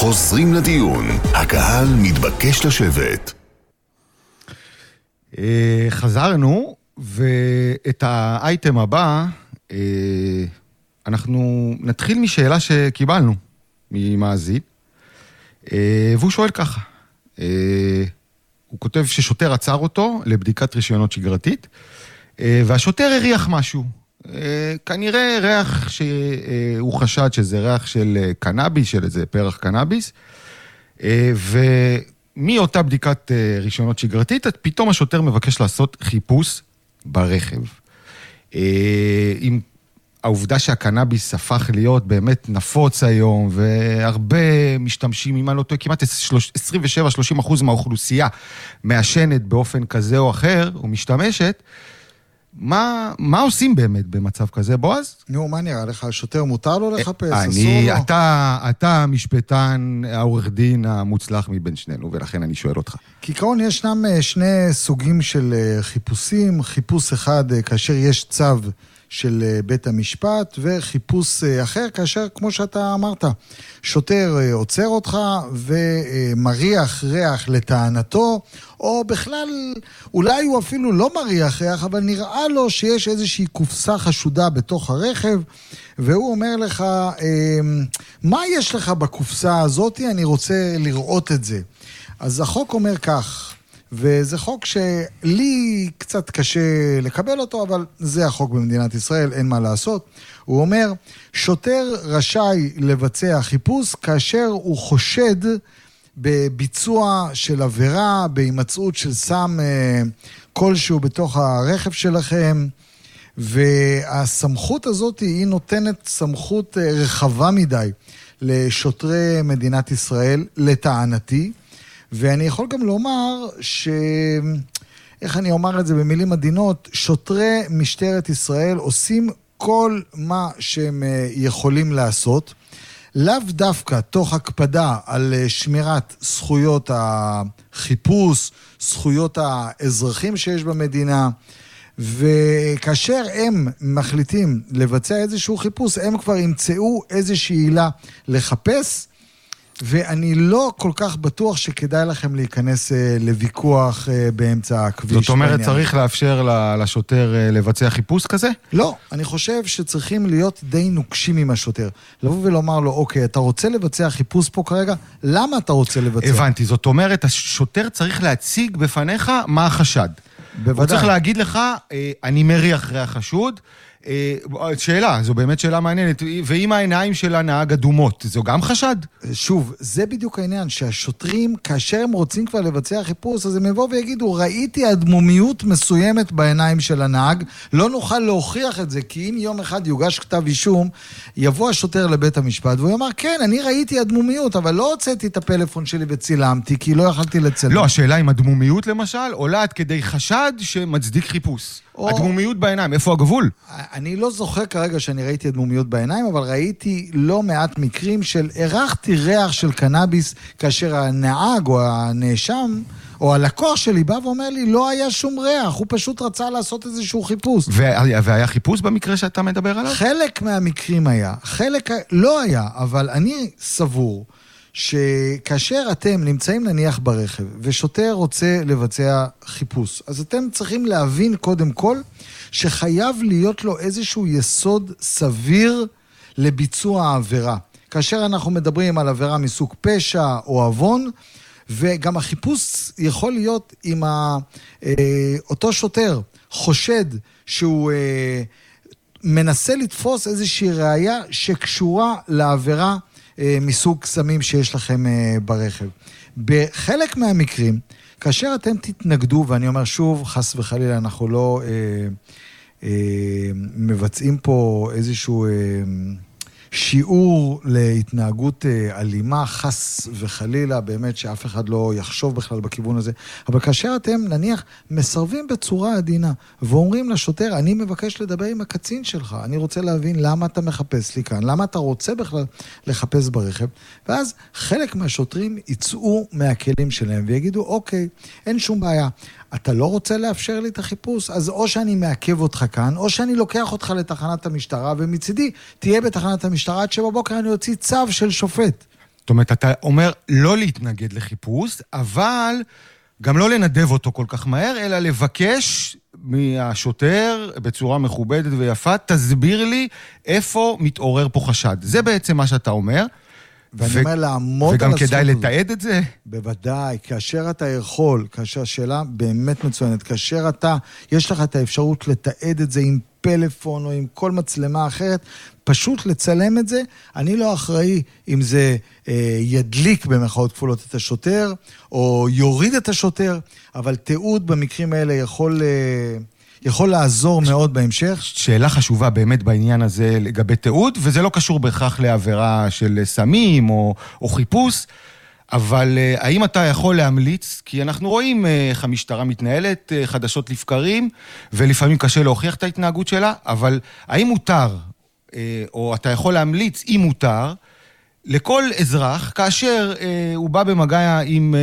חוזרים לדיון. הקהל מתבקש לשבת. אה, חזרנו, ואת האייטם הבא, אה, אנחנו נתחיל משאלה שקיבלנו ממאזין, אה, והוא שואל ככה, הוא כותב ששוטר עצר אותו לבדיקת רישיונות שגרתית, והשוטר הריח משהו. כנראה ריח שהוא חשד שזה ריח של קנאביס, של איזה פרח קנאביס, ומאותה בדיקת רישיונות שגרתית, פתאום השוטר מבקש לעשות חיפוש ברכב. עם העובדה שהקנאביס הפך להיות באמת נפוץ היום, והרבה משתמשים, אם אני לא טועה, כמעט 27-30 אחוז מהאוכלוסייה מעשנת באופן כזה או אחר, או משתמשת, מה, מה עושים באמת במצב כזה, בועז? נו, מה נראה לך? שוטר מותר לו לחפש? אני, אסור לו? אתה, אתה המשפטן, העורך דין המוצלח מבין שנינו, ולכן אני שואל אותך. כעיקרון ישנם אה, שני סוגים של אה, חיפושים. חיפוש אחד אה, כאשר יש צו של אה, בית המשפט, וחיפוש אה, אחר, כאשר, כמו שאתה אמרת, שוטר אה, עוצר אותך ומריח ריח לטענתו, או בכלל, אולי הוא אפילו לא מריח ריח, אבל נראה לו שיש איזושהי קופסה חשודה בתוך הרכב, והוא אומר לך, מה יש לך בקופסה הזאת? אני רוצה לראות את זה. אז החוק אומר כך, וזה חוק שלי קצת קשה לקבל אותו, אבל זה החוק במדינת ישראל, אין מה לעשות. הוא אומר, שוטר רשאי לבצע חיפוש כאשר הוא חושד בביצוע של עבירה, בהימצאות של סם אה, כלשהו בתוך הרכב שלכם. והסמכות הזאת היא נותנת סמכות אה, רחבה מדי לשוטרי מדינת ישראל, לטענתי. ואני יכול גם לומר ש... איך אני אומר את זה במילים עדינות? שוטרי משטרת ישראל עושים כל מה שהם אה, יכולים לעשות. לאו דווקא תוך הקפדה על אה, שמירת זכויות החיפוש, זכויות האזרחים שיש במדינה, וכאשר הם מחליטים לבצע איזשהו חיפוש, הם כבר ימצאו איזושהי עילה לחפש, ואני לא כל כך בטוח שכדאי לכם להיכנס אה, לוויכוח אה, באמצע הכביש. זאת אומרת, בעניין. צריך לאפשר לשוטר אה, לבצע חיפוש כזה? לא, אני חושב שצריכים להיות די נוקשים עם השוטר. לבוא ולומר לו, אוקיי, אתה רוצה לבצע חיפוש פה כרגע? למה אתה רוצה לבצע? הבנתי, זאת אומרת, השוטר צריך להציג בפניך מה החשד. בוודאי. הוא צריך להגיד לך, אני מריח ריח חשוד. אה, שאלה, זו באמת שאלה מעניינת. ואם העיניים של הנהג אדומות, זו גם חשד? שוב, זה בדיוק העניין, שהשוטרים, כאשר הם רוצים כבר לבצע חיפוש, אז הם יבואו ויגידו, ראיתי אדמומיות מסוימת בעיניים של הנהג, לא נוכל להוכיח את זה, כי אם יום אחד יוגש כתב אישום, יבוא השוטר לבית המשפט והוא יאמר, כן, אני ראיתי אדמומיות, אבל לא הוצאתי את הפלאפון שלי וצילמתי, כי לא יכלתי לצלם. לא, השאלה אם אדמומיות למשל עולה עד כדי חשד שמצדיק חיפוש. או... הדמומיות בעיניים, איפה הגבול? אני לא זוכר כרגע שאני ראיתי הדמומיות בעיניים, אבל ראיתי לא מעט מקרים של הרחתי ריח של קנאביס, כאשר הנהג או הנאשם... או הלקוח שלי בא ואומר לי, לא היה שום ריח, הוא פשוט רצה לעשות איזשהו חיפוש. והיה, והיה חיפוש במקרה שאתה מדבר עליו? חלק מהמקרים היה, חלק לא היה, אבל אני סבור שכאשר אתם נמצאים נניח ברכב ושוטר רוצה לבצע חיפוש, אז אתם צריכים להבין קודם כל שחייב להיות לו איזשהו יסוד סביר לביצוע העבירה. כאשר אנחנו מדברים על עבירה מסוג פשע או עוון, וגם החיפוש יכול להיות אם אה, אותו שוטר חושד שהוא אה, מנסה לתפוס איזושהי ראייה שקשורה לעבירה מסוג סמים שיש לכם אה, ברכב. בחלק מהמקרים, כאשר אתם תתנגדו, ואני אומר שוב, חס וחלילה, אנחנו לא אה, אה, מבצעים פה איזשהו... אה, שיעור להתנהגות אה, אלימה, חס וחלילה, באמת שאף אחד לא יחשוב בכלל בכיוון הזה. אבל כאשר אתם, נניח, מסרבים בצורה עדינה ואומרים לשוטר, אני מבקש לדבר עם הקצין שלך, אני רוצה להבין למה אתה מחפש לי כאן, למה אתה רוצה בכלל לחפש ברכב, ואז חלק מהשוטרים יצאו מהכלים שלהם ויגידו, אוקיי, אין שום בעיה. אתה לא רוצה לאפשר לי את החיפוש, אז או שאני מעכב אותך כאן, או שאני לוקח אותך לתחנת המשטרה, ומצידי תהיה בתחנת המשטרה עד שבבוקר אני אוציא צו של שופט. זאת אומרת, אתה אומר לא להתנגד לחיפוש, אבל גם לא לנדב אותו כל כך מהר, אלא לבקש מהשוטר בצורה מכובדת ויפה, תסביר לי איפה מתעורר פה חשד. זה בעצם מה שאתה אומר. ואני ו- אומר לעמוד על וגם הזכות כדאי הזאת. לתעד את זה. בוודאי, כאשר אתה יכול, כאשר השאלה באמת מצוינת, כאשר אתה, יש לך את האפשרות לתעד את זה עם פלאפון או עם כל מצלמה אחרת, פשוט לצלם את זה. אני לא אחראי אם זה אה, ידליק במרכאות כפולות את השוטר, או יוריד את השוטר, אבל תיעוד במקרים האלה יכול, אה, יכול לעזור מאוד בהמשך. שאלה חשובה באמת בעניין הזה לגבי תיעוד, וזה לא קשור בהכרח לעבירה של סמים או, או חיפוש, אבל אה, האם אתה יכול להמליץ, כי אנחנו רואים אה, איך המשטרה מתנהלת אה, חדשות לבקרים, ולפעמים קשה להוכיח את ההתנהגות שלה, אבל האם מותר, או אתה יכול להמליץ, אם מותר, לכל אזרח, כאשר אה, הוא בא במגע עם אה,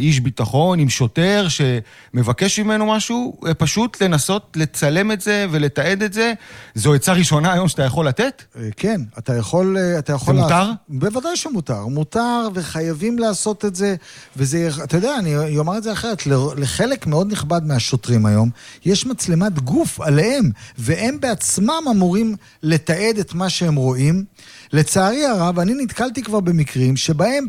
איש ביטחון, עם שוטר שמבקש ממנו משהו, אה, פשוט לנסות לצלם את זה ולתעד את זה. זו עצה ראשונה היום שאתה יכול לתת? אה, כן, אתה יכול... אה, אתה יכול זה מותר? לעשות- בוודאי שמותר. מותר וחייבים לעשות את זה. וזה, אתה יודע, אני אומר את זה אחרת, לחלק מאוד נכבד מהשוטרים היום, יש מצלמת גוף עליהם, והם בעצמם אמורים לתעד את מה שהם רואים. לצערי הרב, אני נתקלתי כבר במקרים שבהם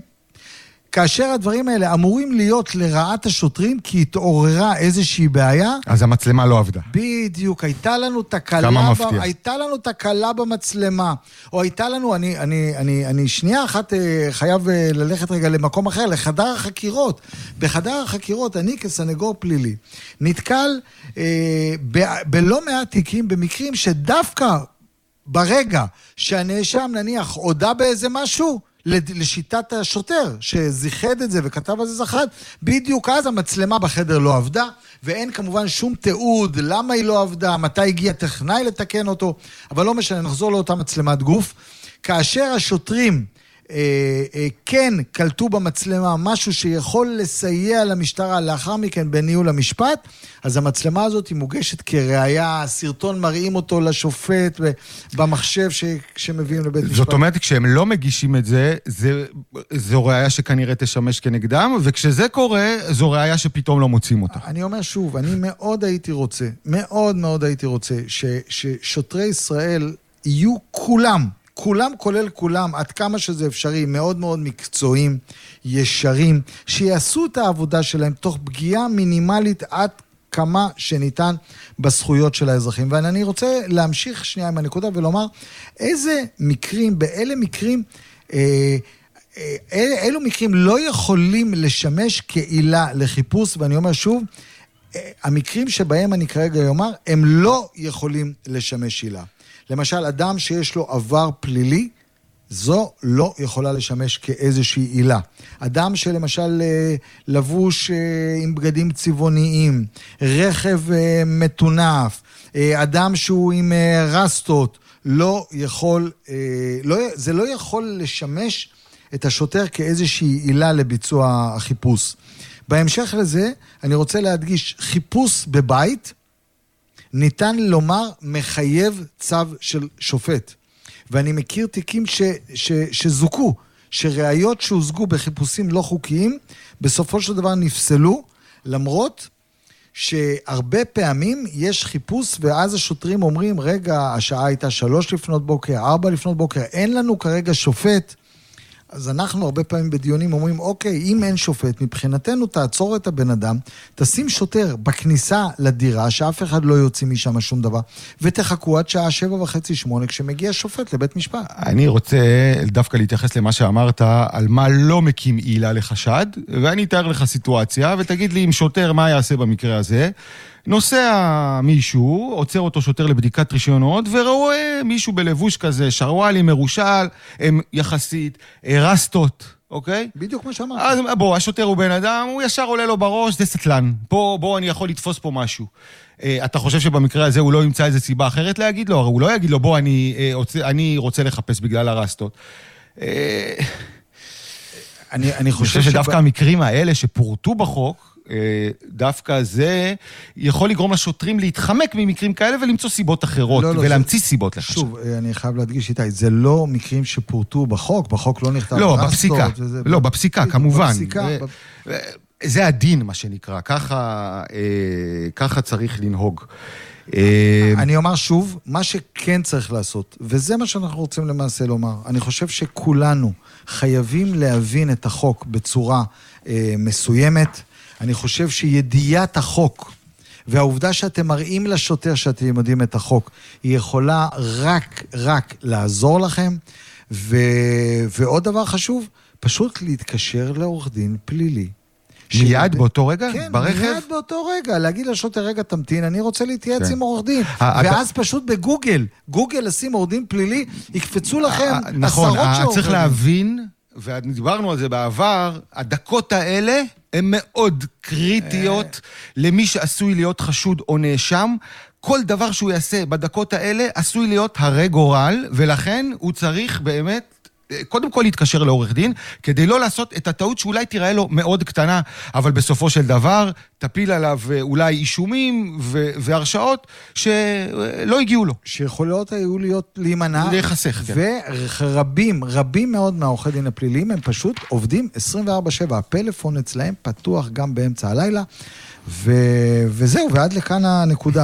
כאשר הדברים האלה אמורים להיות לרעת השוטרים, כי התעוררה איזושהי בעיה, אז המצלמה לא עבדה. בדיוק, הייתה לנו תקלה, כמה ב- מפתיע. הייתה לנו תקלה במצלמה, או הייתה לנו, אני, אני, אני, אני שנייה אחת אה, חייב אה, ללכת רגע למקום אחר, לחדר החקירות. בחדר החקירות, אני כסנגור פלילי, נתקל אה, ב, בלא מעט תיקים במקרים שדווקא ברגע שהנאשם נניח הודה באיזה משהו, לשיטת השוטר שזיחד את זה וכתב על זה זחד, בדיוק אז המצלמה בחדר לא עבדה, ואין כמובן שום תיעוד למה היא לא עבדה, מתי הגיע טכנאי לתקן אותו, אבל לא משנה, נחזור לאותה מצלמת גוף. כאשר השוטרים כן קלטו במצלמה משהו שיכול לסייע למשטרה לאחר מכן בניהול המשפט, אז המצלמה הזאת היא מוגשת כראיה, הסרטון מראים אותו לשופט במחשב ש- שמביאים לבית משפט. זאת אומרת, כשהם לא מגישים את זה, זה זו ראייה שכנראה תשמש כנגדם, וכשזה קורה, זו ראייה שפתאום לא מוצאים אותה. אני אומר שוב, אני מאוד הייתי רוצה, מאוד מאוד הייתי רוצה, ש, ששוטרי ישראל יהיו כולם, כולם כולל כולם, עד כמה שזה אפשרי, מאוד מאוד מקצועיים, ישרים, שיעשו את העבודה שלהם תוך פגיעה מינימלית עד כמה שניתן בזכויות של האזרחים. ואני רוצה להמשיך שנייה עם הנקודה ולומר, איזה מקרים, באלה מקרים... אה, אה, אילו מקרים לא יכולים לשמש כעילה לחיפוש, ואני אומר שוב, המקרים שבהם אני כרגע אומר, הם לא יכולים לשמש עילה. למשל, אדם שיש לו עבר פלילי, זו לא יכולה לשמש כאיזושהי עילה. אדם שלמשל אה, לבוש אה, עם בגדים צבעוניים, רכב אה, מטונף, אדם שהוא עם רסטות, לא יכול, לא, זה לא יכול לשמש את השוטר כאיזושהי עילה לביצוע החיפוש. בהמשך לזה, אני רוצה להדגיש, חיפוש בבית, ניתן לומר, מחייב צו של שופט. ואני מכיר תיקים ש, ש, שזוכו, שראיות שהושגו בחיפושים לא חוקיים, בסופו של דבר נפסלו, למרות שהרבה פעמים יש חיפוש, ואז השוטרים אומרים, רגע, השעה הייתה שלוש לפנות בוקר, ארבע לפנות בוקר, אין לנו כרגע שופט. אז אנחנו הרבה פעמים בדיונים אומרים, אוקיי, אם אין שופט, מבחינתנו תעצור את הבן אדם, תשים שוטר בכניסה לדירה, שאף אחד לא יוציא משם שום דבר, ותחכו עד שעה שבע וחצי, שמונה, כשמגיע שופט לבית משפט. אני רוצה דווקא להתייחס למה שאמרת על מה לא מקים עילה לחשד, ואני אתאר לך סיטואציה, ותגיד לי אם שוטר, מה יעשה במקרה הזה. נוסע מישהו, עוצר אותו שוטר לבדיקת רישיונות, ורואה מישהו בלבוש כזה, שרוואלי, מרושל, הם יחסית אה, רסטות, אוקיי? בדיוק מה שאמרת. אז בוא, השוטר הוא בן אדם, הוא ישר עולה לו בראש, זה סטלן. בוא, בוא, אני יכול לתפוס פה משהו. אה, אתה חושב שבמקרה הזה הוא לא ימצא איזה סיבה אחרת להגיד לו? הרי הוא לא יגיד לו, בוא, אני, אה, רוצה, אני רוצה לחפש בגלל הרסטות. אה, אני, אני חושב חושב שדווקא המקרים האלה שפורטו בחוק, דווקא זה יכול לגרום לשוטרים להתחמק ממקרים כאלה ולמצוא סיבות אחרות, לא, לא, ולהמציא סיבות לחשד. שוב, אה, אני חייב להדגיש, איתי, זה לא מקרים שפורטו בחוק, בחוק לא נכתב לא, בפסיקה. וזה- לא, בפסיקה, כמובן. בפסיקה, אה, בפ- אה, זה הדין, מה שנקרא. ככה, אה, ככה צריך לנהוג. אה, אני אומר שוב, מה שכן צריך לעשות, וזה מה שאנחנו רוצים למעשה לומר, אני חושב שכולנו חייבים להבין את החוק בצורה אה, מסוימת. אני חושב שידיעת החוק והעובדה שאתם מראים לשוטר שאתם יודעים את החוק, היא יכולה רק, רק לעזור לכם. ו... ועוד דבר חשוב, פשוט להתקשר לעורך דין פלילי. מיד באותו רגע? כן, ברכב? מיד באותו רגע, להגיד לשוטר, רגע, תמתין, אני רוצה להתייעץ כן. עם עורך דין. ה- אתה- ואז פשוט בגוגל, גוגל לשים עורך דין פלילי, יקפצו לכם אה, נכון, עשרות אה, של צריך דין. להבין, ודיברנו על זה בעבר, הדקות האלה הן מאוד קריטיות אה. למי שעשוי להיות חשוד או נאשם. כל דבר שהוא יעשה בדקות האלה עשוי להיות הרי גורל, ולכן הוא צריך באמת... אה, קודם כל להתקשר לעורך דין, כדי לא לעשות את הטעות שאולי תיראה לו מאוד קטנה, אבל בסופו של דבר תפיל עליו אה, אולי אישומים ו- והרשעות שלא הגיעו לו. שיכולות היו להיות להימנע. להיחסך, כן. ורבים, רבים מאוד מהעורכי דין הפליליים, הם פשוט עובדים 24/7. הפלאפון אצלהם פתוח גם באמצע הלילה. ו... וזהו, ועד לכאן הנקודה.